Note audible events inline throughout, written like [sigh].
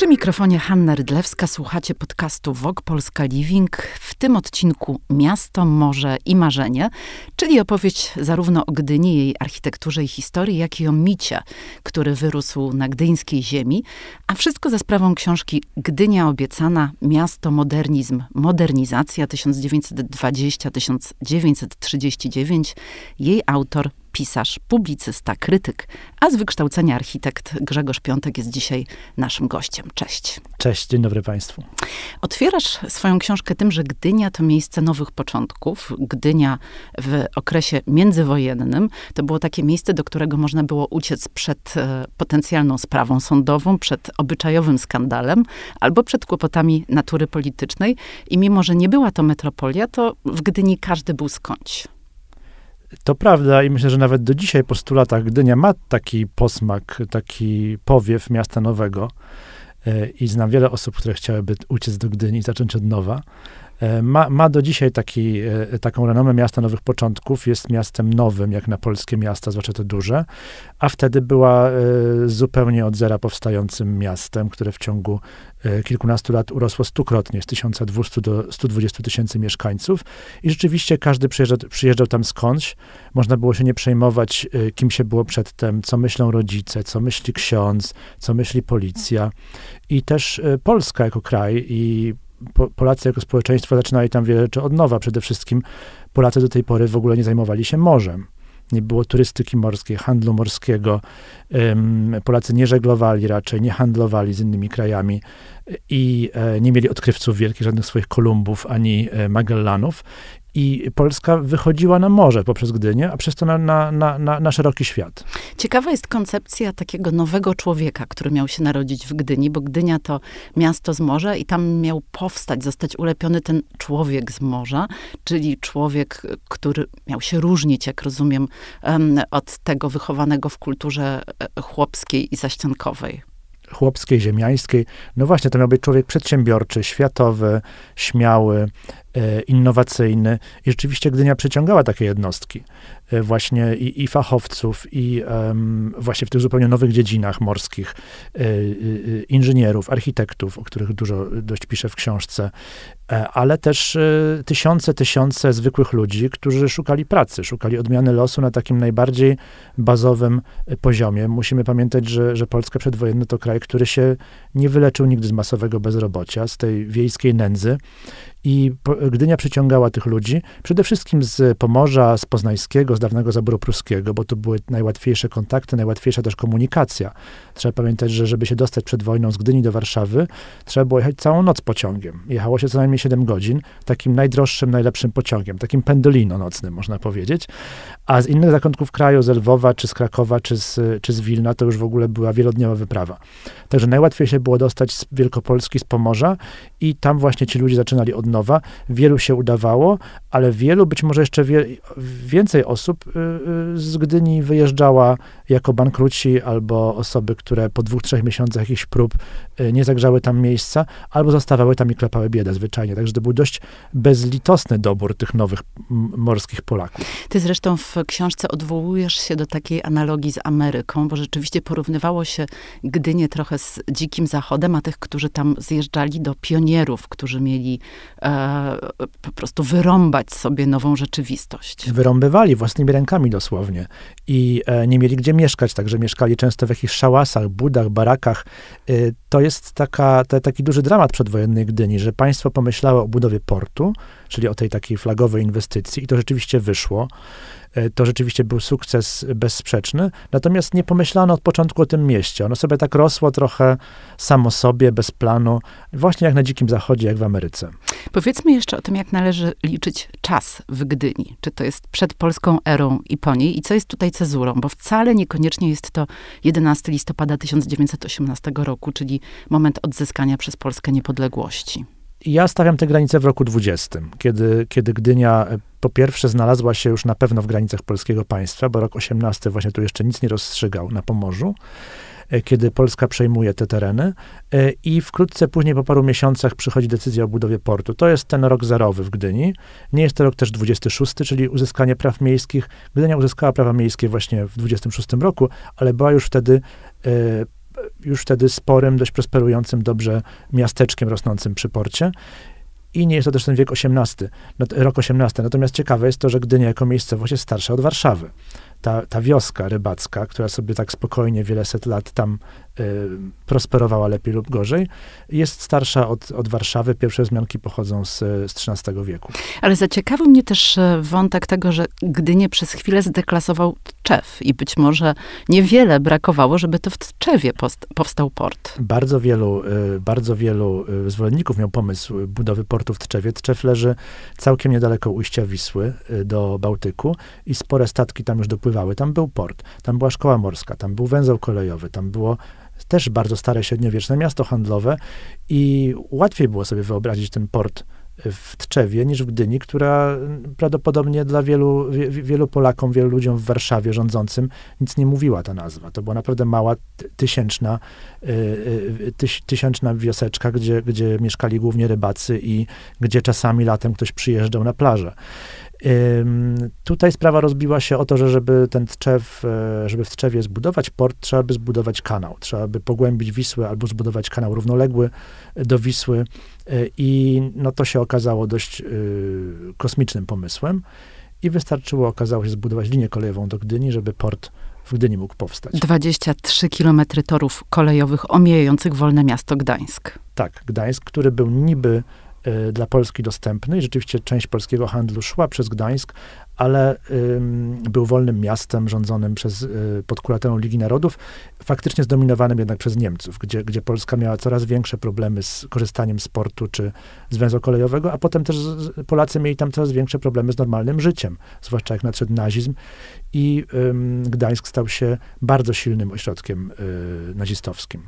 Przy mikrofonie Hanna Rydlewska słuchacie podcastu Wok Polska Living. W tym odcinku Miasto, Morze i Marzenie, czyli opowieść zarówno o Gdyni, jej architekturze i historii, jak i o micie, który wyrósł na gdyńskiej ziemi, a wszystko za sprawą książki Gdynia obiecana, Miasto, Modernizm, Modernizacja 1920-1939. Jej autor pisarz, publicysta, krytyk, a z wykształcenia architekt Grzegorz Piątek jest dzisiaj naszym gościem. Cześć. Cześć, dzień dobry Państwu. Otwierasz swoją książkę tym, że Gdynia to miejsce nowych początków. Gdynia w okresie międzywojennym to było takie miejsce, do którego można było uciec przed e, potencjalną sprawą sądową, przed obyczajowym skandalem albo przed kłopotami natury politycznej. I mimo, że nie była to metropolia, to w Gdyni każdy był skądś. To prawda i myślę, że nawet do dzisiaj po 100 latach Gdynia ma taki posmak, taki powiew miasta nowego. E, I znam wiele osób, które chciałyby uciec do Gdyni i zacząć od nowa. E, ma, ma do dzisiaj taki, e, taką renomę miasta nowych początków, jest miastem nowym, jak na polskie miasta, zwłaszcza te duże, a wtedy była zupełnie od zera powstającym miastem, które w ciągu kilkunastu lat urosło stukrotnie, z 1200 do 120 tysięcy mieszkańców i rzeczywiście każdy przyjeżdżał, przyjeżdżał tam skądś. Można było się nie przejmować, kim się było przedtem, co myślą rodzice, co myśli ksiądz, co myśli policja. I też Polska jako kraj i Polacy jako społeczeństwo zaczynali tam wiele rzeczy od nowa. Przede wszystkim Polacy do tej pory w ogóle nie zajmowali się morzem. Nie było turystyki morskiej, handlu morskiego. Polacy nie żeglowali raczej, nie handlowali z innymi krajami i e, nie mieli odkrywców wielkich, żadnych swoich Kolumbów ani e, Magellanów. I Polska wychodziła na morze poprzez Gdynię, a przez to na, na, na, na, szeroki świat. Ciekawa jest koncepcja takiego nowego człowieka, który miał się narodzić w Gdyni, bo Gdynia to miasto z morza i tam miał powstać, zostać ulepiony ten człowiek z morza, czyli człowiek, który miał się różnić, jak rozumiem, od tego wychowanego w kulturze e, chłopskiej i zaściankowej chłopskiej, ziemiańskiej. No właśnie, to miał być człowiek przedsiębiorczy, światowy, śmiały, E, innowacyjny i rzeczywiście Gdynia przyciągała takie jednostki. E, właśnie i, i fachowców, i um, właśnie w tych zupełnie nowych dziedzinach morskich, e, inżynierów, architektów, o których dużo dość piszę w książce, ale też tysiące, tysiące zwykłych ludzi, którzy szukali pracy, szukali odmiany losu na takim najbardziej bazowym poziomie. Musimy pamiętać, że, że Polska przedwojenna to kraj, który się nie wyleczył nigdy z masowego bezrobocia, z tej wiejskiej nędzy i Gdynia przyciągała tych ludzi, przede wszystkim z Pomorza, z Poznańskiego, z dawnego zaboru pruskiego, bo to były najłatwiejsze kontakty, najłatwiejsza też komunikacja. Trzeba pamiętać, że żeby się dostać przed wojną z Gdyni do Warszawy, trzeba było jechać całą noc pociągiem. Jechało się co najmniej 7 godzin, takim najdroższym, najlepszym pociągiem, takim pendolino nocnym, można powiedzieć. A z innych zakątków kraju, z Lwowa, czy z Krakowa, czy z, czy z Wilna, to już w ogóle była wielodniowa wyprawa. Także najłatwiej się było dostać z Wielkopolski, z Pomorza i tam właśnie ci ludzie zaczynali od nowa. Wielu się udawało, ale wielu, być może jeszcze wie, więcej osób y, y, z Gdyni wyjeżdżała jako bankruci albo osoby, które po dwóch, trzech miesiącach jakichś prób y, nie zagrzały tam miejsca, albo zostawały tam i klepały biedę zwyczajnie. Także to był dość bezlitosny dobór tych nowych morskich Polaków. Ty zresztą w książce odwołujesz się do takiej analogii z Ameryką, bo rzeczywiście porównywało się Gdynię trochę z Dzikim Zachodem, a tych, którzy tam zjeżdżali do pionierów, którzy mieli e, po prostu wyrąbać sobie nową rzeczywistość. Wyrąbywali własnymi rękami dosłownie i e, nie mieli gdzie mieszkać, także mieszkali często w jakichś szałasach, budach, barakach. E, to jest taka, to, taki duży dramat przedwojennej Gdyni, że państwo pomyślało o budowie portu, czyli o tej takiej flagowej inwestycji i to rzeczywiście wyszło. E, to rzeczywiście był sukces bezsprzeczny, natomiast nie pomyślano od początku o tym mieście. Ono sobie tak rosło trochę samo sobie, bez planu, właśnie jak na Dzikim Zachodzie, jak w Ameryce. Powiedzmy jeszcze o tym, jak należy liczyć czas w Gdyni. Czy to jest przed polską erą i po niej? I co jest tutaj cezurą? Bo wcale niekoniecznie jest to 11 listopada 1918 roku, czyli moment odzyskania przez Polskę niepodległości. Ja stawiam te granice w roku 20, kiedy, kiedy Gdynia e, po pierwsze znalazła się już na pewno w granicach polskiego państwa, bo rok 18 właśnie tu jeszcze nic nie rozstrzygał na Pomorzu, e, kiedy Polska przejmuje te tereny e, i wkrótce później, po paru miesiącach przychodzi decyzja o budowie portu. To jest ten rok zerowy w Gdyni. Nie jest to rok też 26, czyli uzyskanie praw miejskich. Gdynia uzyskała prawa miejskie właśnie w 26 roku, ale była już wtedy już wtedy sporym, dość prosperującym dobrze miasteczkiem rosnącym przy porcie. I nie jest to też ten wiek XVIII, no, rok XVIII. Natomiast ciekawe jest to, że Gdynia jako miejscowość jest starsza od Warszawy. Ta, ta wioska rybacka, która sobie tak spokojnie wiele set lat tam prosperowała lepiej lub gorzej, jest starsza od, od Warszawy. Pierwsze wzmianki pochodzą z, z XIII wieku. Ale zaciekawił mnie też e, wątek tego, że Gdynię przez chwilę zdeklasował Tczew i być może niewiele brakowało, żeby to w Tczewie powstał port. Bardzo wielu, y, bardzo wielu y, zwolenników miał pomysł budowy portu w Tczewie. Tczew leży całkiem niedaleko ujścia Wisły y, do Bałtyku i spore statki tam już dopływały. Tam był port, tam była szkoła morska, tam był węzeł kolejowy, tam było też bardzo stare średniowieczne miasto handlowe i łatwiej było sobie wyobrazić ten port w Tczewie niż w Gdyni, która prawdopodobnie dla wielu, wielu Polakom, wielu ludziom w Warszawie rządzącym nic nie mówiła ta nazwa. To była naprawdę mała, tysięczna, y, y, tyś, tysięczna wioseczka, gdzie, gdzie mieszkali głównie rybacy i gdzie czasami latem ktoś przyjeżdżał na plażę. Tutaj sprawa rozbiła się o to, że żeby ten Tczew, e, żeby w Tczewie zbudować port, trzeba by zbudować kanał. Trzeba by pogłębić Wisłę albo zbudować kanał równoległy do Wisły e, i no to się okazało dość e, kosmicznym pomysłem i wystarczyło, okazało się, zbudować linię kolejową do Gdyni, żeby port w Gdyni mógł powstać. 23 kilometry torów kolejowych omijających wolne miasto Gdańsk. Tak, Gdańsk, który był niby dla Polski dostępny. I rzeczywiście część polskiego handlu szła przez Gdańsk, ale był wolnym miastem rządzonym przez, y, pod kuratorą Ligi Narodów, faktycznie zdominowanym jednak przez Niemców, gdzie, gdzie Polska miała coraz większe problemy z korzystaniem z portu czy z węzła kolejowego, a potem też Polacy mieli tam coraz większe problemy z normalnym życiem, zwłaszcza jak nadszedł nazizm i Gdańsk stał się bardzo silnym ośrodkiem y, nazistowskim.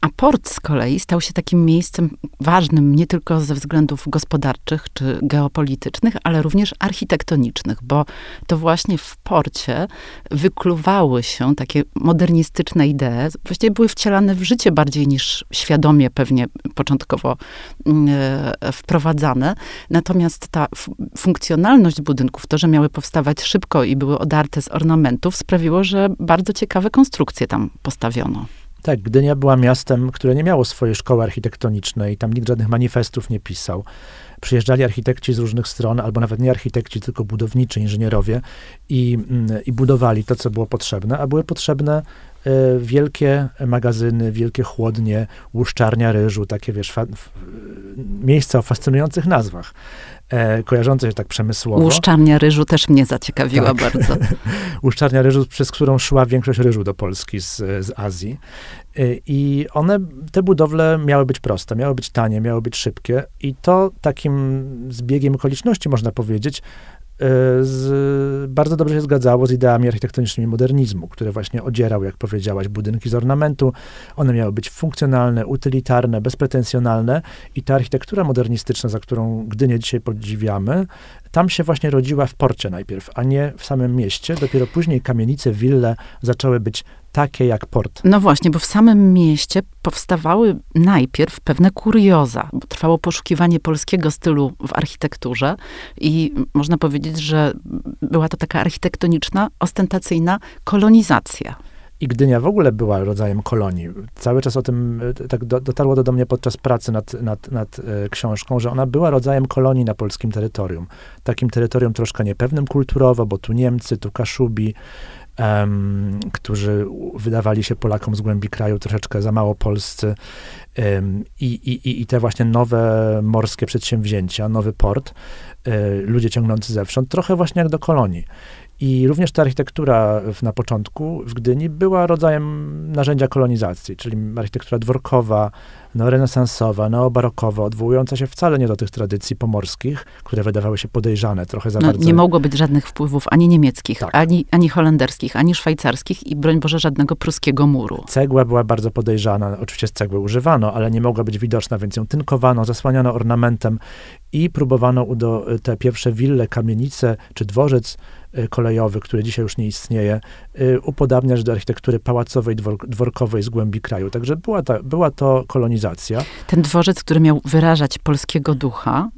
A port z kolei stał się takim miejscem ważnym nie tylko ze względów gospodarczych czy geopolitycznych, ale również architektonicznych, bo to właśnie w porcie wykluwały się takie modernistyczne idee, właściwie były wcielane w życie bardziej niż świadomie pewnie początkowo mm, e, wprowadzane. Natomiast ta funkcjonalność budynków, to, że miały powstawać szybko i były odarte z ornamentów, sprawiło, że bardzo ciekawe konstrukcje tam postawiono. Tak, Gdynia była miastem, które nie miało swojej szkoły architektonicznej, tam nikt żadnych manifestów nie pisał. Przyjeżdżali architekci z różnych stron, albo nawet nie architekci, tylko budowniczy, inżynierowie i, mm, i budowali to, co było potrzebne, a były potrzebne e, wielkie magazyny, wielkie chłodnie, łuszczarnia ryżu, takie wiesz, fa- miejsca o fascynujących nazwach e, kojarzące się tak przemysłowo. Łuszczarnia ryżu też mnie zaciekawiła tak. bardzo. [laughs] Łuszczarnia ryżu, przez którą szła większość ryżu do Polski z, z Azji. E, I one, te budowle miały być proste, miały być tanie, miały być szybkie i to takim zbiegiem okoliczności, można powiedzieć, z, bardzo dobrze się zgadzało z ideami architektonicznymi modernizmu, który właśnie odzierał, jak powiedziałaś, budynki z ornamentu. One miały być funkcjonalne, utylitarne, bezpretensjonalne i ta architektura modernistyczna, za którą Gdynię dzisiaj podziwiamy, tam się właśnie rodziła w porcie najpierw, a nie w samym mieście. Dopiero później kamienice, wille zaczęły być takie jak port. No właśnie, bo w samym mieście powstawały najpierw pewne kurioza, trwało poszukiwanie polskiego stylu w architekturze i można powiedzieć, że była to taka architektoniczna, ostentacyjna kolonizacja. I Gdynia w ogóle była rodzajem kolonii. Cały czas o tym e, tak do, dotarło do mnie podczas pracy nad, nad, nad e, książką, że ona była rodzajem kolonii na polskim terytorium. Takim terytorium troszkę niepewnym kulturowo, bo tu Niemcy, tu Kaszubi, którzy wydawali się Polakom z głębi kraju troszeczkę za mało polscy i, i, i te właśnie nowe morskie przedsięwzięcia, nowy port, um, ludzie ciągnący zewsząd, trochę właśnie jak do kolonii. I również ta architektura w, na początku w Gdyni była rodzajem narzędzia kolonizacji, czyli architektura dworkowa, neorenesansowa, neobarokowa, odwołująca się wcale nie do tych tradycji pomorskich, które wydawały się podejrzane trochę za no, bardzo. Nie mogło być żadnych wpływów ani niemieckich, tak. ani, ani holenderskich, ani szwajcarskich i broń Boże żadnego pruskiego muru. Cegła była bardzo podejrzana, oczywiście z cegły używano, ale nie mogła być widoczna, więc ją tynkowano, zasłaniano ornamentem i próbowano udo, te pierwsze wille, kamienice czy dworzec kolejowy, który dzisiaj już nie istnieje, y, upodabniać do architektury pałacowej, dworkowej z głębi kraju. Także była, ta, była to kolonizacja. Ten dworzec, który miał wyrażać polskiego ducha,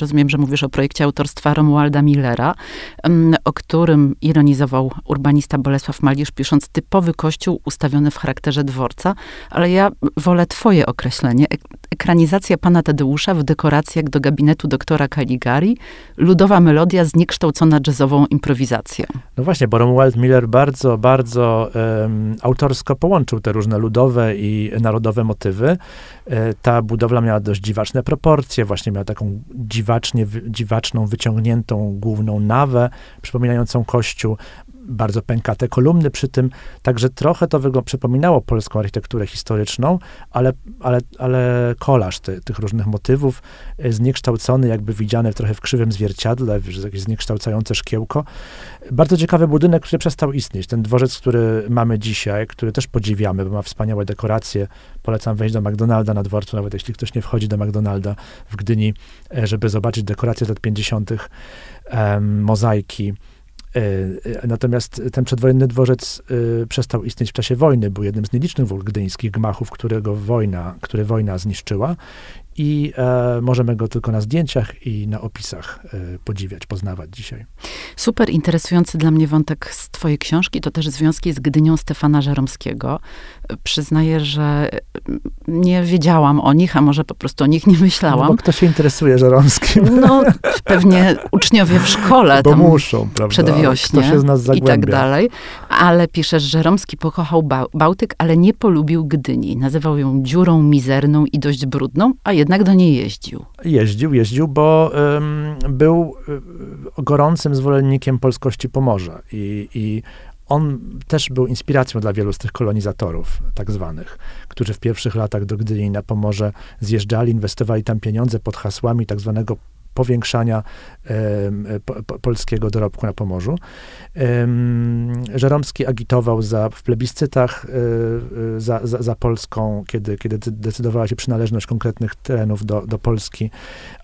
rozumiem, że mówisz o projekcie autorstwa Romualda Millera, mm, o którym ironizował urbanista Bolesław Malisz, pisząc typowy kościół ustawiony w charakterze dworca, ale ja wolę twoje określenie. Ekranizacja pana Tadeusza w dekoracjach do gabinetu doktora Caligari, ludowa melodia zniekształcona jazzową improwizacją. No właśnie, bo Romuald Miller bardzo, bardzo um, autorsko połączył te różne ludowe i narodowe motywy. E, ta budowla miała dość dziwaczne proporcje, właśnie miała taką dziwacznie, dziwaczną, wyciągniętą główną nawę, przypominającą kościół bardzo pękate kolumny przy tym, także trochę to wygląda, przypominało polską architekturę historyczną, ale, ale, ale kolaż te, tych różnych motywów, e, zniekształcony, jakby widziany trochę w krzywym zwierciadle, jakieś zniekształcające szkiełko. Bardzo ciekawy budynek, który przestał istnieć. Ten dworzec, który mamy dzisiaj, który też podziwiamy, bo ma wspaniałe dekoracje. Polecam wejść do McDonalda na dworcu, nawet jeśli ktoś nie wchodzi do McDonalda w Gdyni, e, żeby zobaczyć dekoracje z lat 50., um, mozaiki, natomiast ten przedwojenny dworzec e, przestał istnieć w czasie wojny. Był jednym z nielicznych w gdyńskich gmachów, którego wojna, które wojna zniszczyła i e, możemy go tylko na zdjęciach i na opisach e, podziwiać, poznawać dzisiaj. Super interesujący dla mnie wątek z twojej książki to też związki z Gdynią Stefana Żeromskiego. Przyznaję, że nie wiedziałam o nich, a może po prostu o nich nie myślałam. No bo kto się interesuje Żeromskim? No, pewnie uczniowie w szkole. Bo muszą, prawda? Przedwiośnie kto się z nas zagłębia. i tak dalej. Ale piszesz, że Żeromski pokochał Bałtyk, ale nie polubił Gdyni. Nazywał ją dziurą mizerną i dość brudną, a jednak do niej jeździł. Jeździł, jeździł, bo był y, gorącym zwolennikiem polskości Pomorza i, i on też był inspiracją dla wielu z tych kolonizatorów, tak zwanych, którzy w pierwszych latach do Gdyni na Pomorze zjeżdżali, inwestowali tam pieniądze pod hasłami tak zwanego powiększania po, po, polskiego dorobku na Pomorzu. Żeromski agitował za, w plebiscytach e, za, za, za, Polską, kiedy, kiedy decydowała się przynależność konkretnych terenów do, do Polski,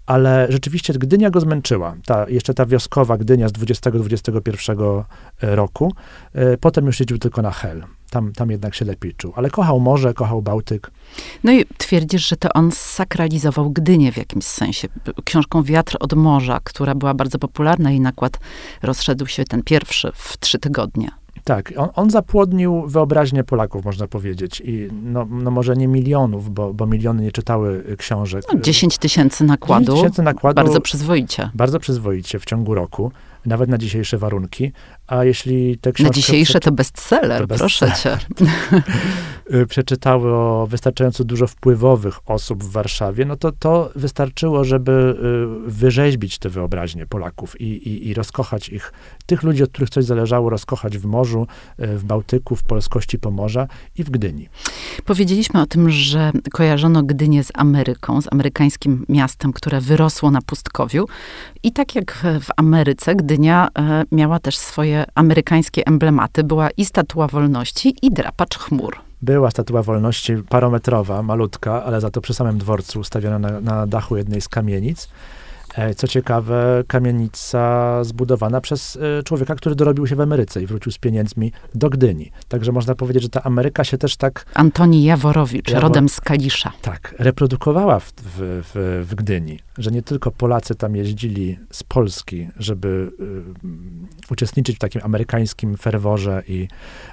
ale rzeczywiście Gdynia go zmęczyła. Ta, jeszcze ta wioskowa Gdynia z 20-21 roku. E, potem już jeździł tylko na Hel. Tam, tam jednak się lepiej czuł. Ale kochał morze, kochał Bałtyk. No i twierdzisz, że to on sakralizował Gdynię w jakimś sensie. Książką Wiatr od morza, która była bardzo popularna i nakład rozszedł się ten pierwszy w trzy tygodnie. Tak, on, on zapłodnił wyobraźnię Polaków, można powiedzieć. I no, no może nie milionów, bo, bo miliony nie czytały książek. No, 10 tysięcy nakładu. 10 tysięcy nakładu. Bardzo przyzwoicie. Bardzo przyzwoicie w ciągu roku nawet na dzisiejsze warunki. A jeśli te książki... Na dzisiejsze to bestseller, to proszę cię. [laughs] przeczytało wystarczająco dużo wpływowych osób w Warszawie, no to to wystarczyło, żeby y, wyrzeźbić te wyobraźnie Polaków i, i, i rozkochać ich. Tych ludzi, od których coś zależało, rozkochać w morzu, y, w Bałtyku, w polskości Pomorza i w Gdyni. Powiedzieliśmy o tym, że kojarzono Gdynię z Ameryką, z amerykańskim miastem, które wyrosło na pustkowiu. I tak jak w Ameryce, Gdynia e, miała też swoje amerykańskie emblematy. Była i Statua Wolności, i Drapacz Chmur. Była Statua Wolności parometrowa, malutka, ale za to przy samym dworcu ustawiona na, na dachu jednej z kamienic. E, co ciekawe, kamienica zbudowana przez e, człowieka, który dorobił się w Ameryce i wrócił z pieniędzmi do Gdyni. Także można powiedzieć, że ta Ameryka się też tak... Antoni Jaworowicz, Jawor... rodem z Kalisza. Tak, reprodukowała w, w, w, w, Gdyni, że nie tylko Polacy tam jeździli z Polski, żeby y, uczestniczyć w takim amerykańskim ferworze i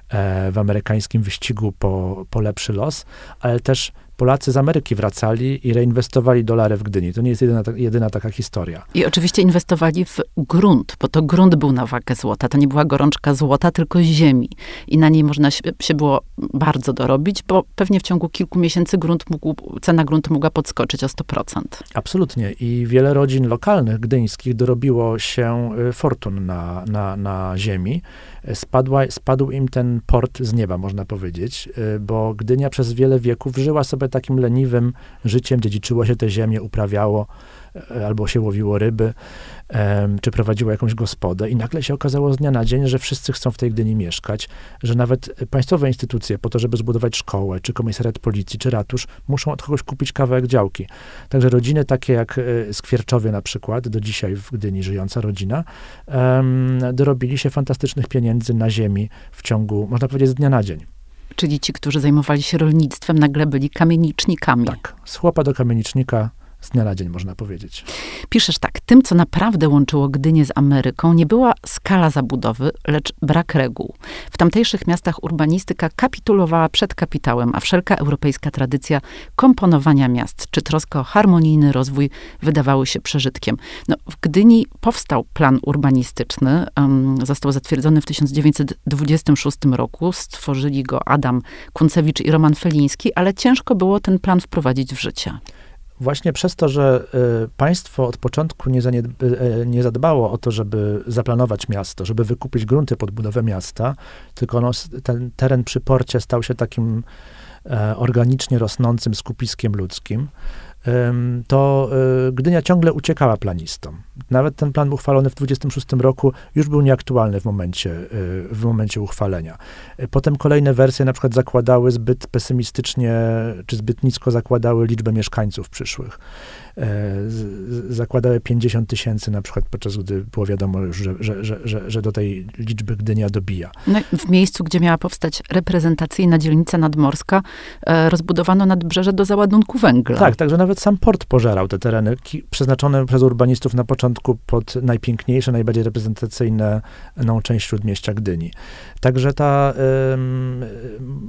e, w amerykańskim wyścigu po, po lepszy los, ale też Polacy z Ameryki wracali i reinwestowali dolary w Gdyni. To nie jest jedyna, jedyna taka historia. I oczywiście inwestowali w grunt, bo to grunt był na wagę złota. To nie była gorączka złota, tylko ziemi. I na niej można się, było bardzo dorobić, bo pewnie w ciągu kilku miesięcy grunt mógł, cena gruntu mogła podskoczyć o 100%. Absolutnie. I wiele rodzin lokalnych, gdyńskich, dorobiło się y, fortun na, na, na ziemi. Spadła, spadł im ten port z nieba, można powiedzieć, y, bo Gdynia przez wiele wieków żyła sobie takim leniwym życiem, dziedziczyło się te ziemię, uprawiało albo się łowiło ryby, czy prowadziło jakąś gospodę i nagle się okazało z dnia na dzień, że wszyscy chcą w tej Gdyni mieszkać, że nawet państwowe instytucje po to, żeby zbudować szkołę, czy komisariat policji, czy ratusz, muszą od kogoś kupić kawałek działki. Także rodziny takie jak e, Skwierczowie na przykład, do dzisiaj w Gdyni żyjąca rodzina, dorobili się fantastycznych pieniędzy na ziemi w ciągu, można powiedzieć, z dnia na dzień. Czyli ci, którzy zajmowali się rolnictwem, nagle byli kamienicznikami. Tak. Z chłopa do kamienicznika z dnia na dzień, można powiedzieć. Piszesz tak, tym, co naprawdę łączyło Gdynię z Ameryką, nie była skala zabudowy, lecz brak reguł. W tamtejszych miastach urbanistyka kapitulowała przed kapitałem, a wszelka europejska tradycja komponowania miast, czy troska o harmonijny rozwój wydawały się przeżytkiem. No, w Gdyni powstał plan urbanistyczny, um, został zatwierdzony w 1926 roku, stworzyli go Adam Kuncewicz i Roman Feliński, ale ciężko było ten plan wprowadzić w życie właśnie przez to, że y, państwo od początku nie, y, nie, zadbało o to, żeby zaplanować miasto, żeby wykupić grunty pod budowę miasta, tylko no, ten teren przy porcie stał się takim e, organicznie rosnącym skupiskiem ludzkim, to y, Gdynia ciągle uciekała planistom. Nawet ten plan uchwalony w 26 roku już był nieaktualny w momencie, y, w momencie uchwalenia. Potem kolejne wersje na przykład zakładały zbyt pesymistycznie, czy zbyt nisko zakładały liczbę mieszkańców przyszłych. E, zakładały 50 tysięcy na przykład, podczas gdy było wiadomo już, że, że, że, że, do tej liczby Gdynia dobija. No, w miejscu, gdzie miała powstać reprezentacyjna dzielnica nadmorska, e, rozbudowano nadbrzeże do załadunku węgla. Tak, także nawet sam port pożerał te tereny przeznaczone przez urbanistów na początku pod najpiękniejsze, najbardziej reprezentacyjne no, część śródmieścia Gdyni. Także ta,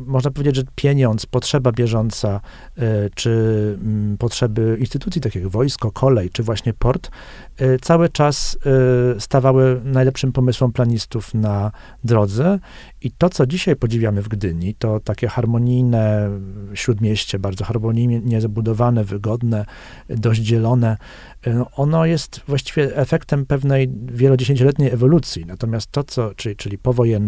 można powiedzieć, że pieniądz, potrzeba bieżąca, y, czy y, potrzeby instytucji takich jak wojsko, kolej, czy właśnie port, cały czas y, stawały najlepszym pomysłom planistów na drodze. I to, co dzisiaj podziwiamy w Gdyni, to takie harmonijne śródmieście, bardzo harmonijnie zabudowane, wygodne, dość dzielone, y, no, ono jest właściwie efektem pewnej wielodziesięcioletniej ewolucji. Natomiast to, co, czyli, czyli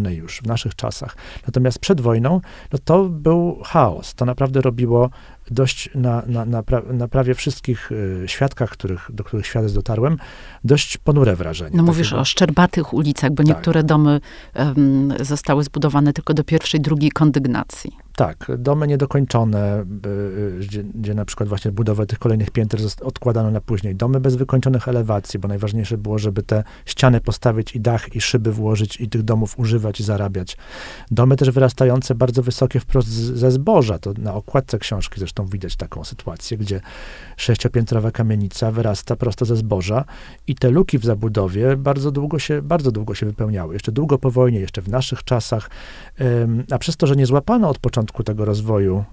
już, w naszych czasach, natomiast przed wojną, no to był chaos. To naprawdę robiło dość na, na, na, pra, na prawie wszystkich y, świadkach, których, do których świadectw dotarłem, dość ponure wrażenie. No mówisz o szczerbatych ulicach, bo tak. niektóre domy um, zostały zbudowane tylko do pierwszej, drugiej kondygnacji. Tak, domy niedokończone, gdzie, gdzie, na przykład właśnie budowę tych kolejnych pięter odkładano na później. Domy bez wykończonych elewacji, bo najważniejsze było, żeby te ściany postawić i dach i szyby włożyć i tych domów używać i zarabiać. Domy też wyrastające bardzo wysokie wprost ze zboża. To na okładce książki zresztą widać taką sytuację, gdzie sześciopiętrowa kamienica wyrasta prosto ze zboża i te luki w zabudowie bardzo długo się, bardzo długo się wypełniały. Jeszcze długo po wojnie, jeszcze w naszych czasach, a przez to, że nie złapano od początku tego rozwoju e,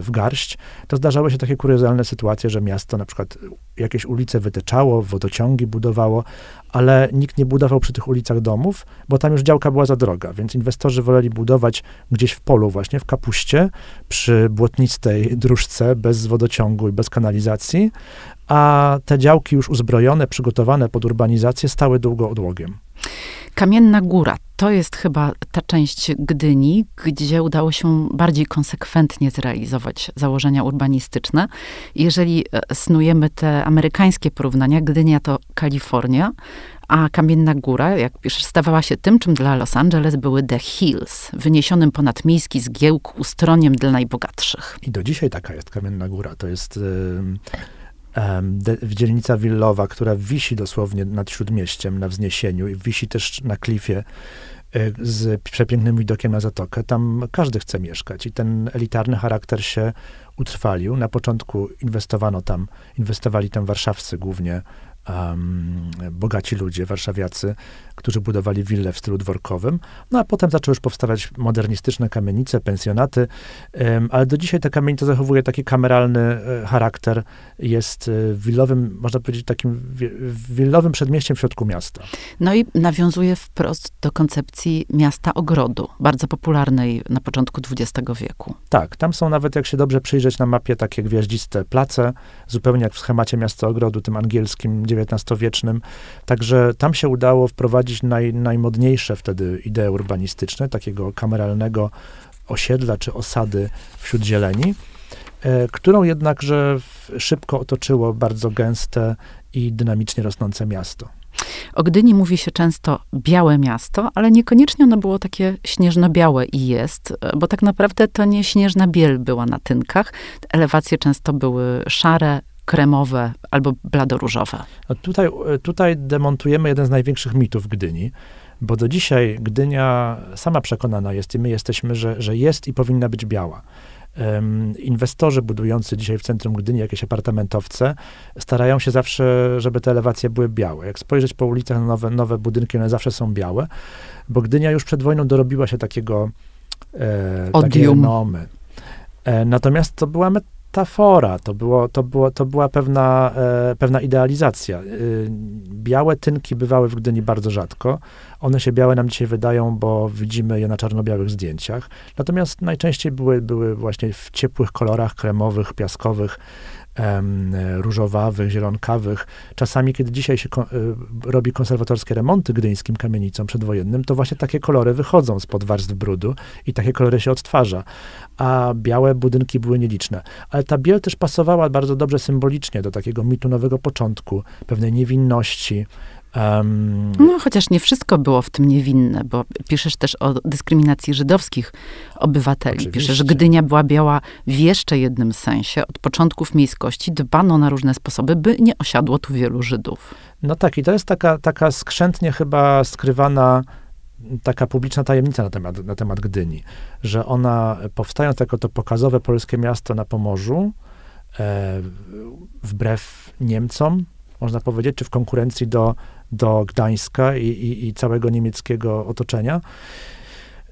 w garść, to zdarzały się takie kuriozalne sytuacje, że miasto na przykład jakieś ulice wytyczało, wodociągi budowało, ale nikt nie budował przy tych ulicach domów, bo tam już działka była za droga, więc inwestorzy woleli budować gdzieś w polu właśnie, w kapuście, przy błotnistej dróżce, bez wodociągu i bez kanalizacji, a te działki już uzbrojone, przygotowane pod urbanizację stały długo odłogiem. Kamienna Góra to jest chyba ta część Gdyni, gdzie udało się bardziej konsekwentnie zrealizować założenia urbanistyczne. Jeżeli e, snujemy te amerykańskie porównania, Gdynia to Kalifornia, a Kamienna Góra, jak piszesz, stawała się tym, czym dla Los Angeles były The Hills, wyniesionym ponad miejski zgiełk ustroniem dla najbogatszych. I do dzisiaj taka jest Kamienna Góra. To jest... Yy w dzielnica Willowa, która wisi dosłownie nad Śródmieściem na wzniesieniu i wisi też na klifie e, z przepięknym widokiem na zatokę. Tam każdy chce mieszkać i ten elitarny charakter się utrwalił. Na początku inwestowano tam, inwestowali tam warszawscy głównie um, bogaci ludzie, warszawiacy, którzy budowali wille w stylu dworkowym. No a potem zaczęły już powstawać modernistyczne kamienice, pensjonaty, ale do dzisiaj ta kamienica zachowuje taki kameralny e, charakter. Jest e, willowym, można powiedzieć, takim willowym przedmieściem w środku miasta. No i nawiązuje wprost do koncepcji miasta ogrodu, bardzo popularnej na początku XX wieku. Tak, tam są nawet, jak się dobrze przyjrzeć na mapie, takie gwiaździste place, zupełnie jak w schemacie miasta ogrodu, tym angielskim, XIX-wiecznym. Także tam się udało wprowadzić naj, najmodniejsze wtedy idee urbanistyczne, takiego kameralnego osiedla czy osady wśród zieleni, e, którą jednakże szybko otoczyło bardzo gęste i dynamicznie rosnące miasto. O Gdyni mówi się często białe miasto, ale niekoniecznie ono było takie śnieżno-białe i jest, bo tak naprawdę to nie śnieżna biel była na tynkach. Elewacje często były szare, kremowe albo bladoróżowe. No tutaj, tutaj demontujemy jeden z największych mitów Gdyni, bo do dzisiaj Gdynia sama przekonana jest i my jesteśmy, że, że jest i powinna być biała. um, inwestorzy budujący dzisiaj w centrum Gdyni jakieś apartamentowce starają się zawsze, żeby te elewacje były białe. Jak spojrzeć po ulicach na nowe, nowe budynki, one zawsze są białe, bo Gdynia już przed wojną dorobiła się takiego e, takiej renomy. E, natomiast to była metafora, to, było, to, było, to była pewna, e, pewna idealizacja. E, białe tynki bywały w Gdyni bardzo rzadko. One się białe nam dzisiaj wydają, bo widzimy je na czarno-białych zdjęciach. Natomiast najczęściej były, były właśnie w ciepłych kolorach kremowych, piaskowych, różowawych, zielonkawych. Czasami, kiedy dzisiaj się y, robi konserwatorskie remonty gdyńskim kamienicom przedwojennym, to właśnie takie kolory wychodzą spod warstw brudu i takie kolory się odtwarza. A białe budynki były nieliczne. Ale ta biel też pasowała bardzo dobrze symbolicznie do takiego mitu nowego początku, pewnej niewinności, Um, no, chociaż nie wszystko było w tym niewinne, bo piszesz też o dyskryminacji żydowskich obywateli. Oczywiście. Piszesz, że Gdynia była biała w jeszcze jednym sensie. Od początków miejskości dbano na różne sposoby, by nie osiadło tu wielu Żydów. No tak, i to jest taka, taka skrzętnie chyba skrywana taka publiczna tajemnica na temat, na temat Gdyni, że ona powstając jako to pokazowe polskie miasto na Pomorzu, e, wbrew Niemcom, można powiedzieć, czy w konkurencji do do Gdańska i, i, i całego niemieckiego otoczenia.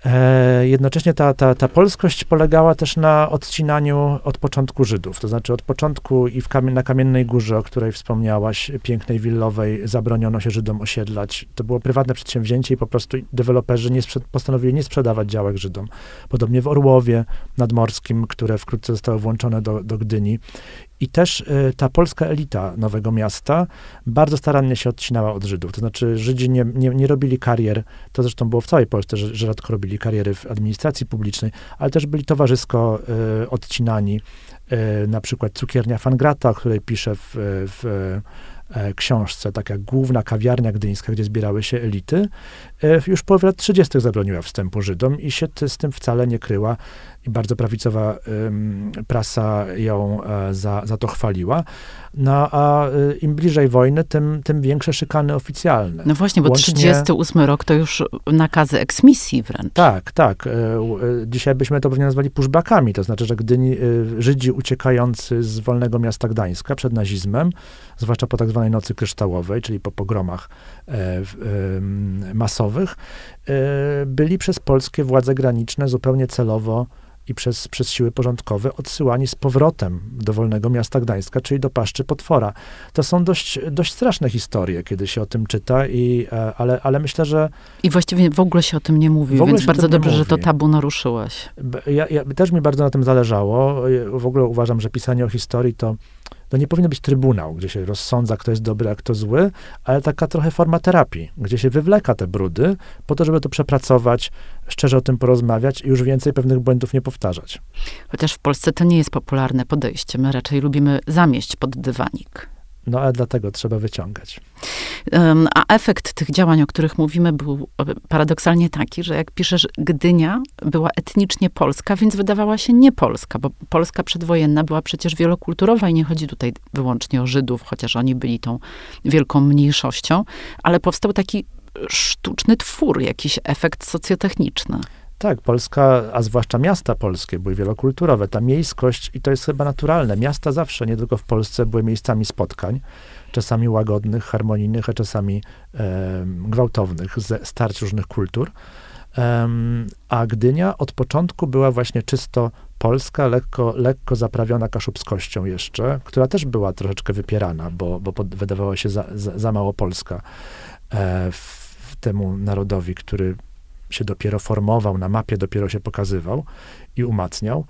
E, jednocześnie ta, ta, ta polskość polegała też na odcinaniu od początku Żydów. To znaczy od początku i w na Kamiennej Górze, o której wspomniałaś, pięknej willowej, zabroniono się Żydom osiedlać. To było prywatne przedsięwzięcie i po prostu deweloperzy nie postanowili nie sprzedawać działek Żydom. Podobnie w Orłowie nadmorskim, które wkrótce zostały włączone do, do Gdyni. I też y, ta polska elita Nowego Miasta bardzo starannie się odcinała od Żydów. To znaczy Żydzi nie, nie, nie robili karier, to zresztą było w całej Polsce, że, że rzadko robili kariery w administracji publicznej, ale też byli towarzysko y, odcinani. Y, na przykład cukiernia Fangrata, o której pisze w, w E, książce, taka główna kawiarnia gdyńska, gdzie zbierały się elity, już w połowie lat 30. zabroniła wstępu Żydom i się z tym wcale nie kryła. I bardzo prawicowa prasa ją e, za, za to chwaliła. No a im bliżej wojny, tym, tym większe szykany oficjalne. No właśnie, bo Łącznie... 38 rok to już nakazy eksmisji wręcz. Tak, tak. Dzisiaj byśmy to pewnie nazwali pushbackami, to znaczy, że gdy Żydzi uciekający z wolnego miasta Gdańska przed nazizmem, zwłaszcza po tak zwanej Nocy Kryształowej, czyli po pogromach e, e, masowych, e, byli przez polskie władze graniczne zupełnie celowo i przez, przez siły porządkowe odsyłani z powrotem do wolnego miasta Gdańska, czyli do paszczy potwora. To są dość, dość straszne historie, kiedy się o tym czyta, i, e, ale, ale myślę, że... I właściwie w ogóle się o tym nie mówi, więc bardzo dobrze, że to tabu naruszyłaś. Ja, ja, też mi bardzo na tym zależało. W ogóle uważam, że pisanie o historii to to nie powinno być trybunał, gdzie się rozsądza, kto jest dobry, a kto zły, ale taka trochę forma terapii, gdzie się wywleka te brudy, po to, żeby to przepracować, szczerze o tym porozmawiać i już więcej pewnych błędów nie powtarzać. Chociaż w Polsce to nie jest popularne podejście. My raczej lubimy zamieść pod dywanik. No ale dlatego trzeba wyciągać. A efekt tych działań, o których mówimy, był paradoksalnie taki, że jak piszesz, Gdynia była etnicznie polska, więc wydawała się nie polska, bo Polska przedwojenna była przecież wielokulturowa i nie chodzi tutaj wyłącznie o Żydów, chociaż oni byli tą wielką mniejszością, ale powstał taki sztuczny twór, jakiś efekt socjotechniczny. Tak, Polska, a zwłaszcza miasta polskie były wielokulturowe. Ta miejskość, i to jest chyba naturalne, miasta zawsze, nie tylko w Polsce, były miejscami spotkań, czasami łagodnych, harmonijnych, a czasami e, gwałtownych, ze starć różnych kultur. E, a Gdynia od początku była właśnie czysto polska, lekko, lekko zaprawiona kaszubskością jeszcze, która też była troszeczkę wypierana, bo, bo pod, wydawała się za, za, za mało polska e, w, temu narodowi, który się dopiero formował, na mapie dopiero się pokazywał i umacniał.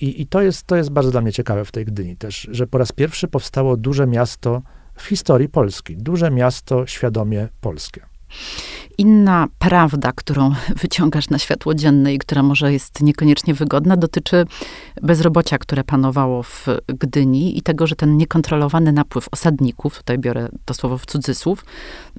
I, i to, jest, to jest bardzo dla mnie ciekawe w tej Gdyni też, że po raz pierwszy powstało duże miasto w historii Polski, duże miasto świadomie polskie. Inna prawda, którą [laughs] wyciągasz na światło dzienne i która może jest niekoniecznie wygodna, dotyczy bezrobocia, które panowało w Gdyni i tego, że ten niekontrolowany napływ osadników, tutaj biorę to słowo w cudzysłów,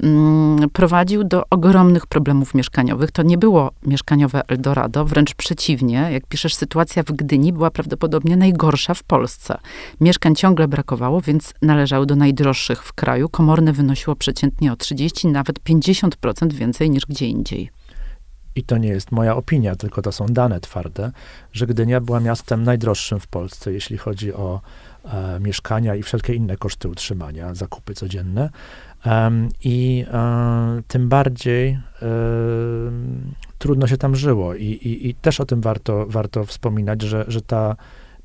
mm, prowadził do ogromnych problemów mieszkaniowych. To nie było mieszkaniowe Eldorado, wręcz przeciwnie. Jak piszesz, sytuacja w Gdyni była prawdopodobnie najgorsza w Polsce. Mieszkań ciągle brakowało, więc należały do najdroższych w kraju. Komorne wynosiło przeciętnie o 30, nawet 50% więcej niż gdzie indziej. i to nie jest moja opinia, tylko to są dane twarde, że Gdynia była miastem najdroższym w Polsce, jeśli chodzi o e, mieszkania i wszelkie inne koszty utrzymania, zakupy codzienne. Um, I e, tym bardziej e, trudno się tam żyło. I, i, I, też o tym warto, warto wspominać, że, że ta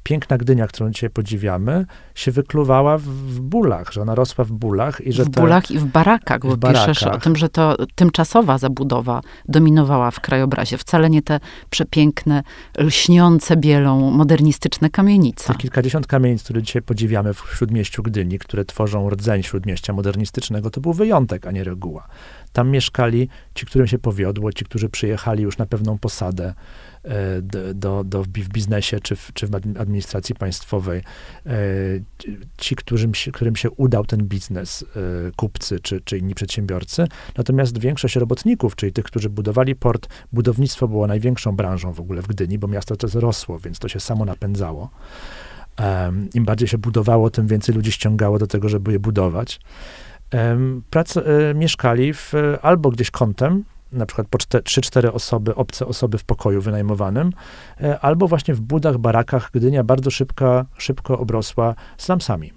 piękna Gdynia, którą dzisiaj podziwiamy, się wykluwała w, bólach, że ona rosła w bólach. I że w te, bólach i w barakach, bo w barakach. piszesz o tym, że to tymczasowa zabudowa dominowała w krajobrazie. Wcale nie te przepiękne, lśniące bielą, modernistyczne kamienice. Te kilkadziesiąt kamienic, które dzisiaj podziwiamy w śródmieściu Gdyni, które tworzą rdzeń śródmieścia modernistycznego, to był wyjątek, a nie reguła. Tam mieszkali ci, którym się powiodło, ci, którzy przyjechali już na pewną posadę, do, do, w biznesie czy w, czy w administracji państwowej. E, ci, którym się, którym się udał ten biznes, e, kupcy czy, czy inni przedsiębiorcy. Natomiast większość robotników, czyli tych, którzy budowali port, budownictwo było największą branżą w ogóle w Gdyni, bo miasto to rosło, więc to się samo napędzało. Um, Im bardziej się budowało, tym więcej ludzi ściągało do tego, żeby je budować. Um, prac, e, mieszkali w, albo gdzieś kątem, na przykład po 3-4 osoby, obce osoby w pokoju wynajmowanym, e, albo właśnie w budach, barakach Gdynia bardzo szybko, szybko obrosła slumsami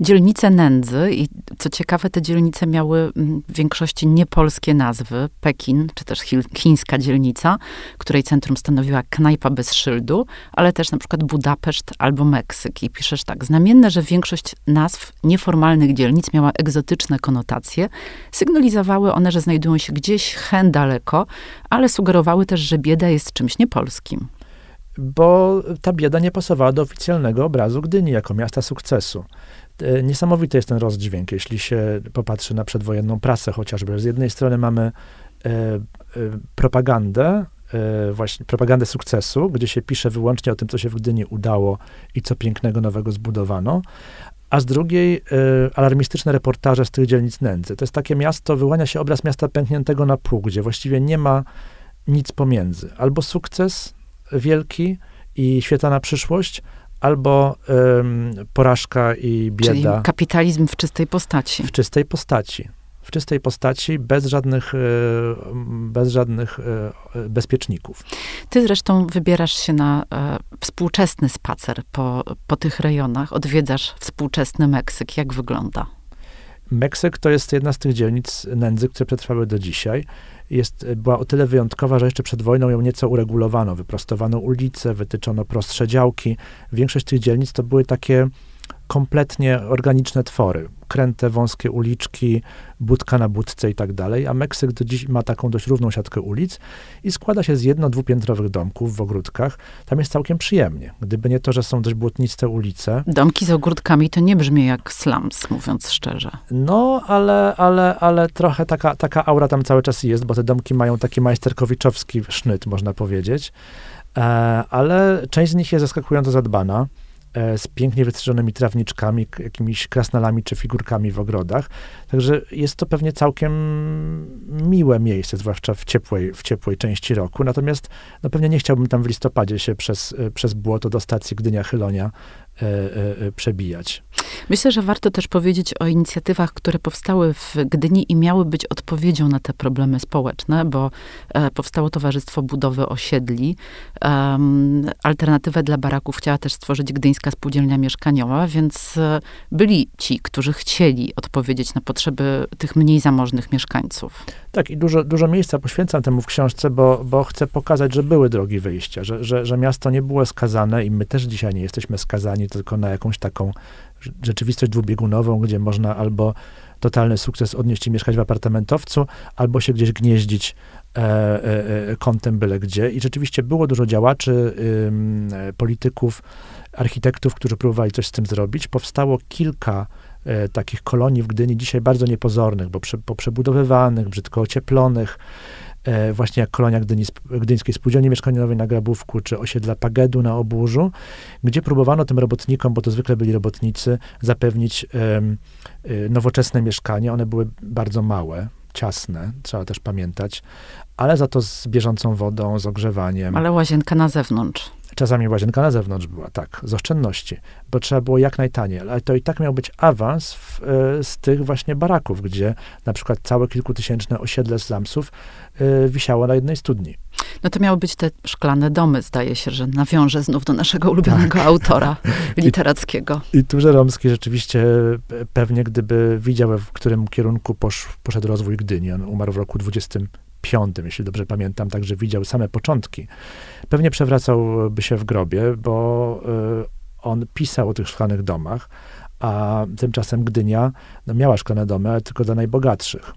dzielnice nędzy i co ciekawe, te dzielnice miały mm, w większości niepolskie nazwy. Pekin, czy też chińska dzielnica, której centrum stanowiła knajpa bez szyldu, ale też na przykład Budapeszt albo Meksyk. I piszesz tak, znamienne, że większość nazw nieformalnych dzielnic miała egzotyczne konotacje. Sygnalizowały one, że znajdują się gdzieś hen daleko, ale sugerowały też, że bieda jest czymś niepolskim bo ta bieda nie pasowała do oficjalnego obrazu Gdyni jako miasta sukcesu. E, niesamowity jest ten rozdźwięk, jeśli się popatrzy na przedwojenną prasę chociażby. Z jednej strony mamy e, e, propagandę, właśnie propagandę sukcesu, gdzie się pisze wyłącznie o tym, co się w Gdyni udało i co pięknego nowego zbudowano, a z drugiej alarmistyczne reportaże z tych dzielnic nędzy. To jest takie miasto, wyłania się obraz miasta pękniętego na pół, gdzie właściwie nie ma nic pomiędzy. Albo sukces wielki i świetlana przyszłość, albo um, porażka i bieda. Czyli kapitalizm w czystej postaci. W czystej postaci. W czystej postaci, bez żadnych, e, bez żadnych e, bezpieczników. Ty zresztą wybierasz się na e, współczesny spacer po, po tych rejonach, odwiedzasz współczesny Meksyk. Jak wygląda? Meksyk to jest jedna z tych dzielnic nędzy, które przetrwały do dzisiaj jest, była o tyle wyjątkowa, że jeszcze przed wojną ją nieco uregulowano. Wyprostowano ulice, wytyczono prostsze działki. Większość tych dzielnic to były takie kompletnie organiczne twory. Kręte, wąskie uliczki, budka na budce i tak dalej, a Meksyk do dziś ma taką dość równą siatkę ulic i składa się z jedno, dwupiętrowych domków w ogródkach. Tam jest całkiem przyjemnie. Gdyby nie to, że są dość błotniste ulice. Domki z ogródkami to nie brzmi jak slums, mówiąc szczerze. No, ale, ale, ale trochę taka, taka aura tam cały czas jest, bo te domki mają taki majsterkowiczowski sznyt, można powiedzieć. E, ale część z nich jest zaskakująco zadbana. E, z pięknie wystrzyżonymi trawniczkami, jakimiś krasnalami czy figurkami w ogrodach. Także jest to pewnie całkiem miłe miejsce, zwłaszcza w ciepłej, w ciepłej części roku. Natomiast no pewnie nie chciałbym tam w listopadzie się przez, e, przez błoto do stacji Gdynia-Chylonia przebijać. Myślę, że warto też powiedzieć o inicjatywach, które powstały w Gdyni i miały być odpowiedzią na te problemy społeczne, bo e, powstało Towarzystwo Budowy Osiedli. Alternatywę dla baraków chciała też stworzyć Gdyńska Spółdzielnia Mieszkaniowa, więc e, byli ci, którzy chcieli odpowiedzieć na potrzeby tych mniej zamożnych mieszkańców. Tak, i dużo, dużo miejsca poświęcam temu w książce, bo, bo chcę pokazać, że były drogi wyjścia, że, że, że miasto nie było skazane i my też dzisiaj nie jesteśmy skazani tylko na jakąś taką rzeczywistość dwubiegunową, gdzie można albo totalny sukces odnieść i mieszkać w apartamentowcu, albo się gdzieś gnieździć e, e, e kątem byle gdzie. I rzeczywiście było dużo działaczy, e, polityków, architektów, którzy próbowali coś z tym zrobić. Powstało kilka e, takich kolonii w Gdyni, dzisiaj bardzo niepozornych, bo prze, brzydko ocieplonych, właśnie jak kolonia Gdyńskiej Spółdzielni Mieszkaniowej na Grabówku, czy osiedla Pagedu na Oburzu, gdzie próbowano tym robotnikom, bo to zwykle byli robotnicy, zapewnić um, nowoczesne mieszkania. One były bardzo małe, ciasne, trzeba też pamiętać, ale za to z bieżącą wodą, z ogrzewaniem. Ale łazienka na zewnątrz. Czasami łazienka na zewnątrz była, tak, z oszczędności, bo trzeba było jak najtaniej, ale to i tak miał być awans w, e, z tych właśnie baraków, gdzie na przykład całe kilkutysięczne osiedle slumsów y, wisiało na jednej studni. No to miały być te szklane domy, zdaje się, że nawiążę znów do naszego ulubionego tak. autora [laughs] literackiego. I, I tu Żeromski rzeczywiście pewnie, gdyby widział, w którym kierunku posz, poszedł rozwój Gdyni, on umarł w roku 25, jeśli dobrze pamiętam, także widział same początki. Pewnie przewracałby się w grobie, bo y, on pisał o tych szklanych domach, a tymczasem Gdynia no, miała szklane domy, ale tylko dla najbogatszych.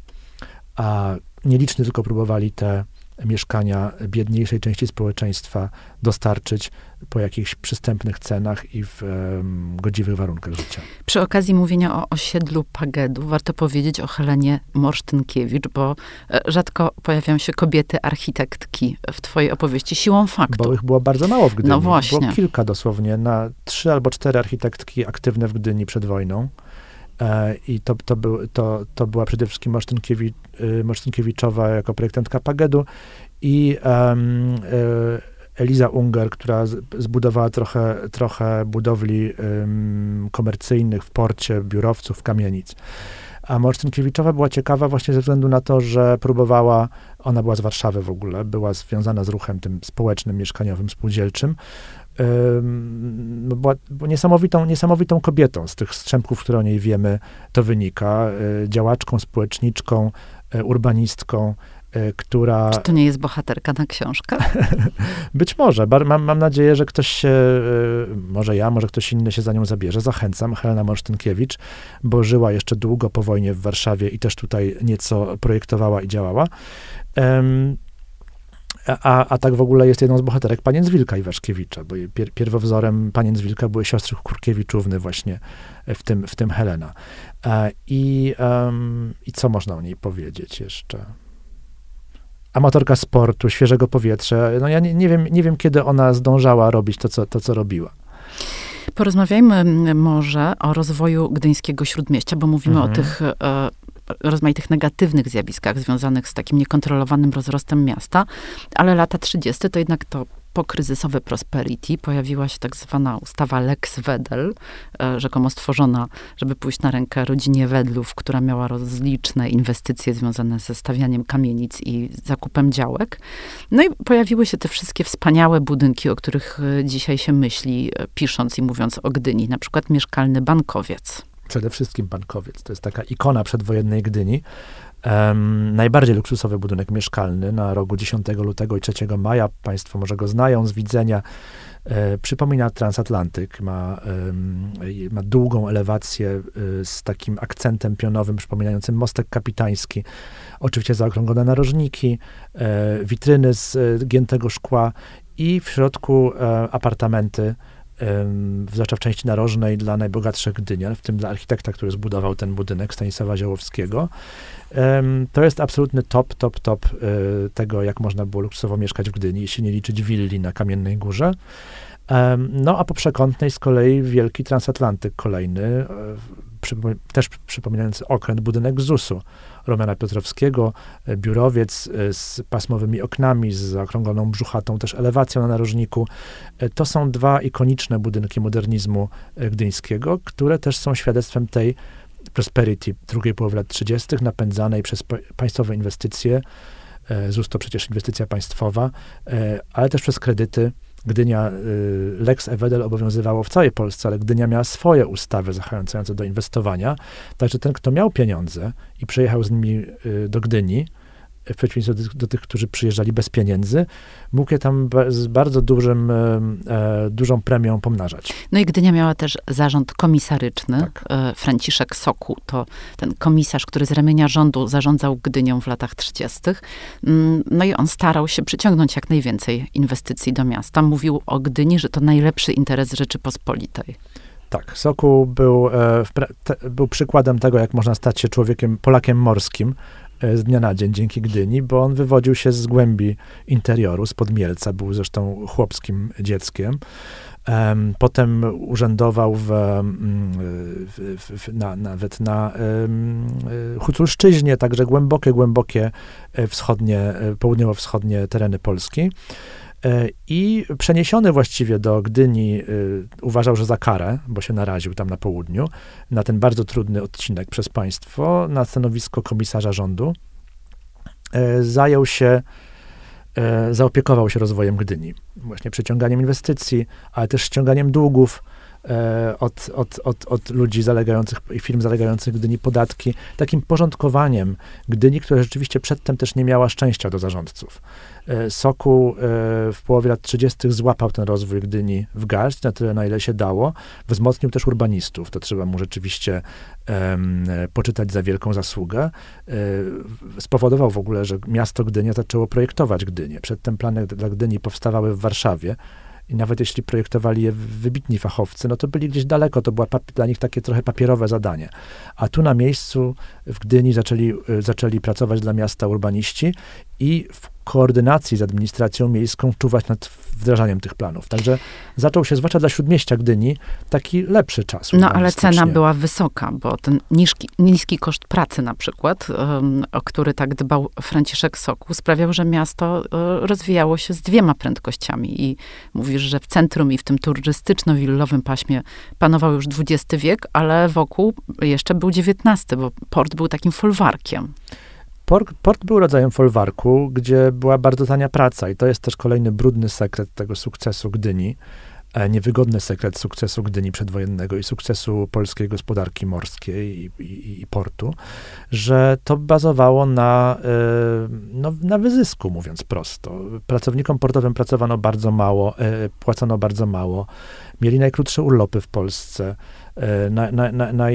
A nieliczni tylko próbowali te mieszkania biedniejszej części społeczeństwa dostarczyć po jakichś przystępnych cenach i w um, godziwych warunkach życia. Przy okazji mówienia o osiedlu Pagedu, warto powiedzieć o Helenie Morsztynkiewicz, bo e, rzadko pojawiają się kobiety architektki w twojej opowieści siłą faktu. Bo ich było bardzo mało w Gdyni. No właśnie. Było kilka dosłownie, na trzy albo cztery architektki aktywne w Gdyni przed wojną. E, I to, to, był, to, to była przede wszystkim Morsztynkiewicz, y, Morsztynkiewiczowa jako projektantka Pagedu i um, Eliza Unger, która zbudowała trochę, trochę budowli um, komercyjnych w porcie, biurowców, kamienic. A Morsztynkiewiczowa była ciekawa właśnie ze względu na to, że próbowała, ona była z Warszawy w ogóle, była związana z ruchem tym społecznym, mieszkaniowym, spółdzielczym, no, była, niesamowitą, niesamowitą kobietą. Z tych strzępków, które o niej wiemy, to wynika. E, działaczką, społeczniczką, urbanistką, e, która... Czy to nie jest bohaterka na książkę? [laughs] Być może. Mam, mam nadzieję, że ktoś się, może ja, może ktoś inny się za nią zabierze. Zachęcam. Helena Morsztynkiewicz, bo żyła jeszcze długo po wojnie w Warszawie i też tutaj nieco projektowała i działała. A, a tak w ogóle jest jedną z bohaterek Panienc Wilka Iwaszkiewicza, bo pier, pierwowzorem Panienc Wilka były siostry Kurkiewiczówny właśnie, w tym, w tym Helena. E, I, um, I co można o niej powiedzieć jeszcze? Amatorka sportu, świeżego powietrza. No ja nie, nie, wiem, nie wiem, kiedy ona zdążała robić to, co, to, co robiła. Porozmawiajmy może o rozwoju gdyńskiego śródmieścia, bo mówimy mhm. o tych e, rozmaitych negatywnych zjawiskach związanych z takim niekontrolowanym rozrostem miasta, ale lata 30. to jednak to pokryzysowe prosperity pojawiła się tak zwana ustawa Lex Wedel, e, rzekomo stworzona, żeby pójść na rękę rodzinie Wedlów, która miała rozliczne inwestycje związane ze stawianiem kamienic i zakupem działek. No i pojawiły się te wszystkie wspaniałe budynki, o których e, dzisiaj się myśli, e, pisząc i mówiąc o Gdyni, na przykład mieszkalny bankowiec przede wszystkim bankowiec. To jest taka ikona przedwojennej Gdyni. Um, najbardziej luksusowy budynek mieszkalny na rogu 10 lutego i 3 maja. Państwo może go znają z widzenia. E, przypomina transatlantyk, ma, ma długą elewację e, z takim akcentem pionowym przypominającym mostek kapitański. Oczywiście zaokrąglone narożniki, e, witryny z e, giętego szkła i w środku e, apartamenty zwłaszcza w części narożnej dla najbogatszych Gdynian, w tym dla architekta, który zbudował ten budynek, Stanisława Ziołowskiego. To jest absolutny top, top, top e, tego, jak można było luksusowo mieszkać w Gdyni, jeśli nie liczyć willi na Kamiennej Górze. No a po przekątnej z kolei wielki transatlantyk kolejny, e, też przypominający okręt, budynek ZUS-u. Romana Piotrowskiego, e, biurowiec e, z pasmowymi oknami, z zaokrągloną brzuchatą, też elewacją na narożniku. E, to są dwa ikoniczne budynki modernizmu gdyńskiego, które też są świadectwem tej prosperity drugiej połowy lat 30., napędzanej przez państwowe inwestycje. ZUS to przecież inwestycja państwowa, ale też przez kredyty Gdynia, y, Lex Evedel obowiązywało w całej Polsce, ale Gdynia miała swoje ustawy zachęcające do inwestowania. Także ten, kto miał pieniądze i przyjechał z nimi y, do Gdyni, w przeciwieństwie do, do, tych, którzy przyjeżdżali bez pieniędzy, mógł je tam z bardzo dużym, e, dużą premią pomnażać. No i Gdynia miała też zarząd komisaryczny. Tak. E, Franciszek Soku to ten komisarz, który z ramienia rządu zarządzał Gdynią w latach 30. Mm, no i on starał się przyciągnąć jak najwięcej inwestycji do miasta. Mówił o Gdyni, że to najlepszy interes Rzeczypospolitej. Tak, Soku był, e, był przykładem tego, jak można stać się człowiekiem, Polakiem morskim, z dnia na dzień dzięki Gdyni, bo on wywodził się z głębi interioru, z Podmielca, był zresztą chłopskim dzieckiem. Potem urzędował w, mm, w, w, na, nawet na um, Huculszczyźnie, także głębokie, głębokie e, wschodnie, południowo-wschodnie tereny Polski. E, I przeniesiony właściwie do Gdyni, e, uważał, że za karę, bo się naraził tam na południu, na ten bardzo trudny odcinek przez państwo, na stanowisko komisarza rządu, e, zajął się zaopiekował się rozwojem Gdyni. Właśnie przyciąganiem inwestycji, ale też ściąganiem długów, od, od, od, od ludzi zalegających i firm zalegających Gdyni podatki, takim porządkowaniem Gdyni, która rzeczywiście przedtem też nie miała szczęścia do zarządców. E, Sokół e, w połowie lat 30. złapał ten rozwój Gdyni w garść, na tyle, na ile się dało. Wzmocnił też urbanistów. To trzeba mu rzeczywiście um, poczytać za wielką zasługę. Spowodował w ogóle, że miasto Gdynia zaczęło projektować Gdynię. Przedtem plany dla Gdyni powstawały w Warszawie i nawet jeśli projektowali je wybitni fachowcy, no to byli gdzieś daleko, to było dla nich takie trochę papierowe zadanie. A tu na miejscu w Gdyni zaczęli, y, zaczęli pracować dla miasta urbaniści i w koordynacji z administracją miejską czuwać nad wdrażaniem tych planów. Także zaczął się, zwłaszcza dla Śródmieścia Gdyni, taki lepszy czas. No ale cena była wysoka, bo ten niski, niski koszt pracy na przykład, um, o który tak dbał Franciszek Soku, sprawiał, że miasto um, rozwijało się z dwiema prędkościami. I mówisz, że w centrum i w tym turystyczno-willowym paśmie panował już XX wiek, ale wokół jeszcze był XIX, bo port był takim folwarkiem. Port, port, był rodzajem folwarku, gdzie była bardzo tania praca i to jest też kolejny brudny sekret tego sukcesu Gdyni, niewygodny sekret sukcesu Gdyni przedwojennego i sukcesu polskiej gospodarki morskiej i, i, i portu, że to bazowało na, e, no, na wyzysku, mówiąc prosto. Pracownikom portowym pracowano bardzo mało, e, płacono bardzo mało, mieli najkrótsze urlopy w Polsce, na, na, na,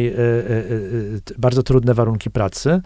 bardzo trudne warunki pracy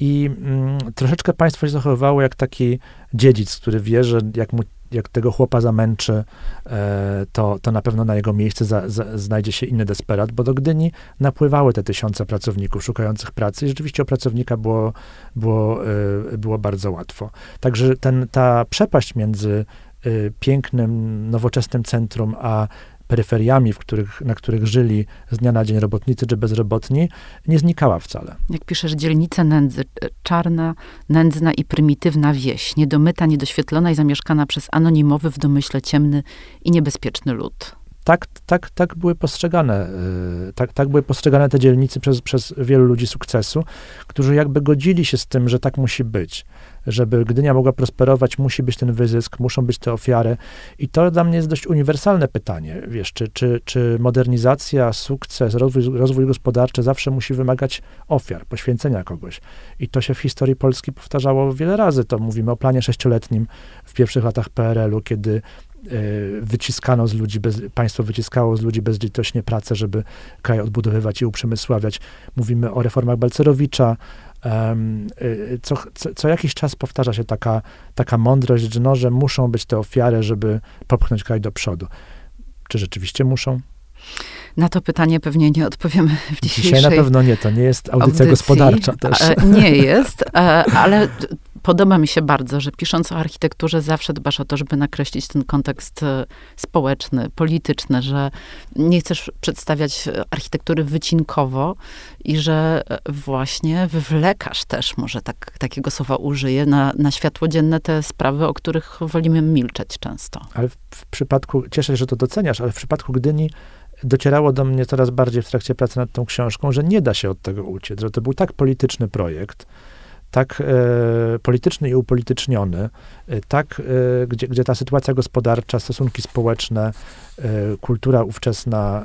i mm, troszeczkę państwo się zachowywało jak taki dziedzic, który wie, że jak, mu, jak tego chłopa zamęczy, e, to, to na pewno na jego miejsce za, za, znajdzie się inny desperat, bo do Gdyni napływały te tysiące pracowników szukających pracy i rzeczywiście o pracownika było, było, e, było bardzo łatwo. Także ten, ta przepaść między e, pięknym, nowoczesnym centrum, a peryferiami, w których, na których żyli z dnia na dzień robotnicy czy bezrobotni, nie znikała wcale. Jak piszesz, dzielnica nędzy, e, czarna, nędzna i prymitywna wieś, niedomyta, niedoświetlona i zamieszkana przez anonimowy, w domyśle ciemny i niebezpieczny lud. Tak, tak, tak były postrzegane, e, tak, tak były postrzegane te dzielnice przez, przez wielu ludzi sukcesu, którzy jakby godzili się z tym, że tak musi być żeby Gdynia mogła prosperować, musi być ten wyzysk, muszą być te ofiary. I to dla mnie jest dość uniwersalne pytanie, wiesz, czy, czy, czy modernizacja, sukces, rozwój, rozwój gospodarczy zawsze musi wymagać ofiar, poświęcenia kogoś. I to się w historii Polski powtarzało wiele razy. To mówimy o planie sześcioletnim w pierwszych latach PRL-u, kiedy wyciskano z ludzi, bez, państwo wyciskało z ludzi bezlitośnie pracę, żeby kraj odbudowywać i uprzemysławiać. Mówimy o reformach Balcerowicza, Y, co, co, co, jakiś czas powtarza się taka, taka mądrość, że, no, że muszą być te ofiary, żeby popchnąć kraj do przodu. Czy rzeczywiście muszą? Na to pytanie pewnie nie odpowiemy w dzisiejszej Dzisiaj na pewno nie, to nie jest audycja audycji. gospodarcza też. Nie jest, ale podoba mi się bardzo, że pisząc o architekturze zawsze dbasz o to, żeby nakreślić ten kontekst e, społeczny, polityczny, że nie chcesz przedstawiać architektury wycinkowo i że e, właśnie wywlekasz też, może tak, takiego słowa użyję, na, na światło dzienne te sprawy, o których wolimy milczeć często. Ale w, w przypadku, cieszę się, że to doceniasz, ale w przypadku Gdyni docierało do mnie coraz bardziej w trakcie pracy nad tą książką, że nie da się od tego uciec, że to był tak polityczny projekt, tak e, polityczny i upolityczniony, e, tak, e, gdzie, gdzie ta sytuacja gospodarcza, stosunki społeczne, kultura ówczesna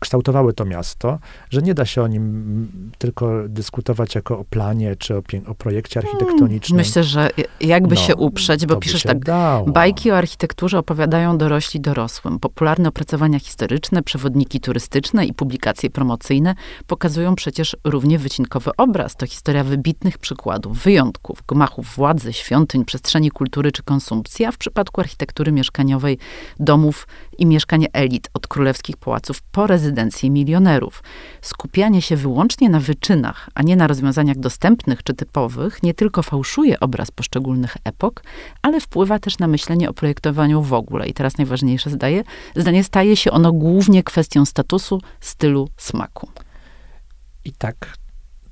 kształtowały to miasto, że nie da się o nim tylko dyskutować jako o planie czy o, o projekcie hmm, architektonicznym. Myślę, że jakby no, się uprzeć, bo piszesz tak, dało. bajki o architekturze opowiadają dorośli dorosłym. Popularne opracowania historyczne, przewodniki turystyczne i publikacje promocyjne pokazują przecież równie wycinkowy obraz. To historia wybitnych przykładów, wyjątków, gmachów władzy, świątyń, przestrzeni kultury czy konsumpcji, a w przypadku architektury mieszkaniowej domów i mieszkań elit, od królewskich pałaców po rezydencje milionerów. Skupianie się wyłącznie na wyczynach, a nie na rozwiązaniach dostępnych czy typowych, nie tylko fałszuje obraz poszczególnych epok, ale wpływa też na myślenie o projektowaniu w ogóle. I teraz najważniejsze zdaje, zdanie staje się ono głównie kwestią statusu, stylu, smaku. I tak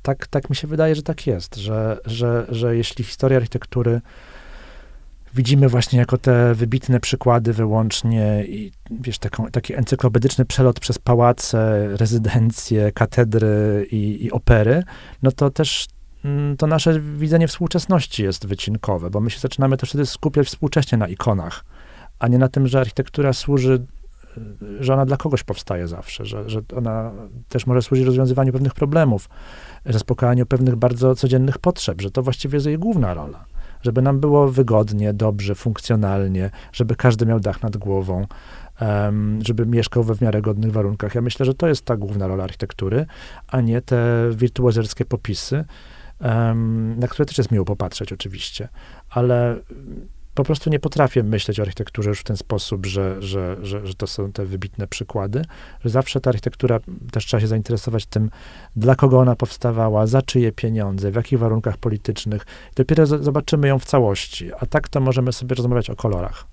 tak, tak mi się wydaje, że tak jest, że, że, że jeśli historię architektury widzimy właśnie jako te wybitne przykłady wyłącznie i wiesz, taką, taki encyklopedyczny przelot przez pałace, rezydencje, katedry i, i opery, no to też mm, to nasze widzenie współczesności jest wycinkowe, bo my się zaczynamy też wtedy skupiać współcześnie na ikonach, a nie na tym, że architektura służy, y, że ona dla kogoś powstaje zawsze, że, że ona też może służyć rozwiązywaniu pewnych problemów, zaspokajaniu pewnych bardzo codziennych potrzeb, że to właściwie jest jej główna rola. Żeby nam było wygodnie, dobrze, funkcjonalnie, żeby każdy miał dach nad głową, żeby mieszkał we w miarę godnych warunkach. Ja myślę, że to jest ta główna rola architektury, a nie te wirtuozerskie popisy, na które też jest miło popatrzeć oczywiście, ale po prostu nie potrafię myśleć o architekturze już w ten sposób, że, że, że, że to są te wybitne przykłady, że zawsze ta architektura, też trzeba się zainteresować tym, dla kogo ona powstawała, za czyje pieniądze, w jakich warunkach politycznych. Dopiero zobaczymy ją w całości, a tak to możemy sobie rozmawiać o kolorach.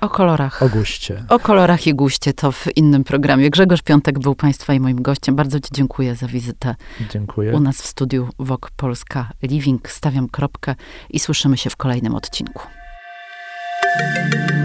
O kolorach. O guście. O kolorach i guście to w innym programie. Grzegorz Piątek był Państwa i moim gościem. Bardzo Ci dziękuję za wizytę. Dziękuję. U nas w studiu WOK Polska Living. Stawiam kropkę i słyszymy się w kolejnym odcinku. Música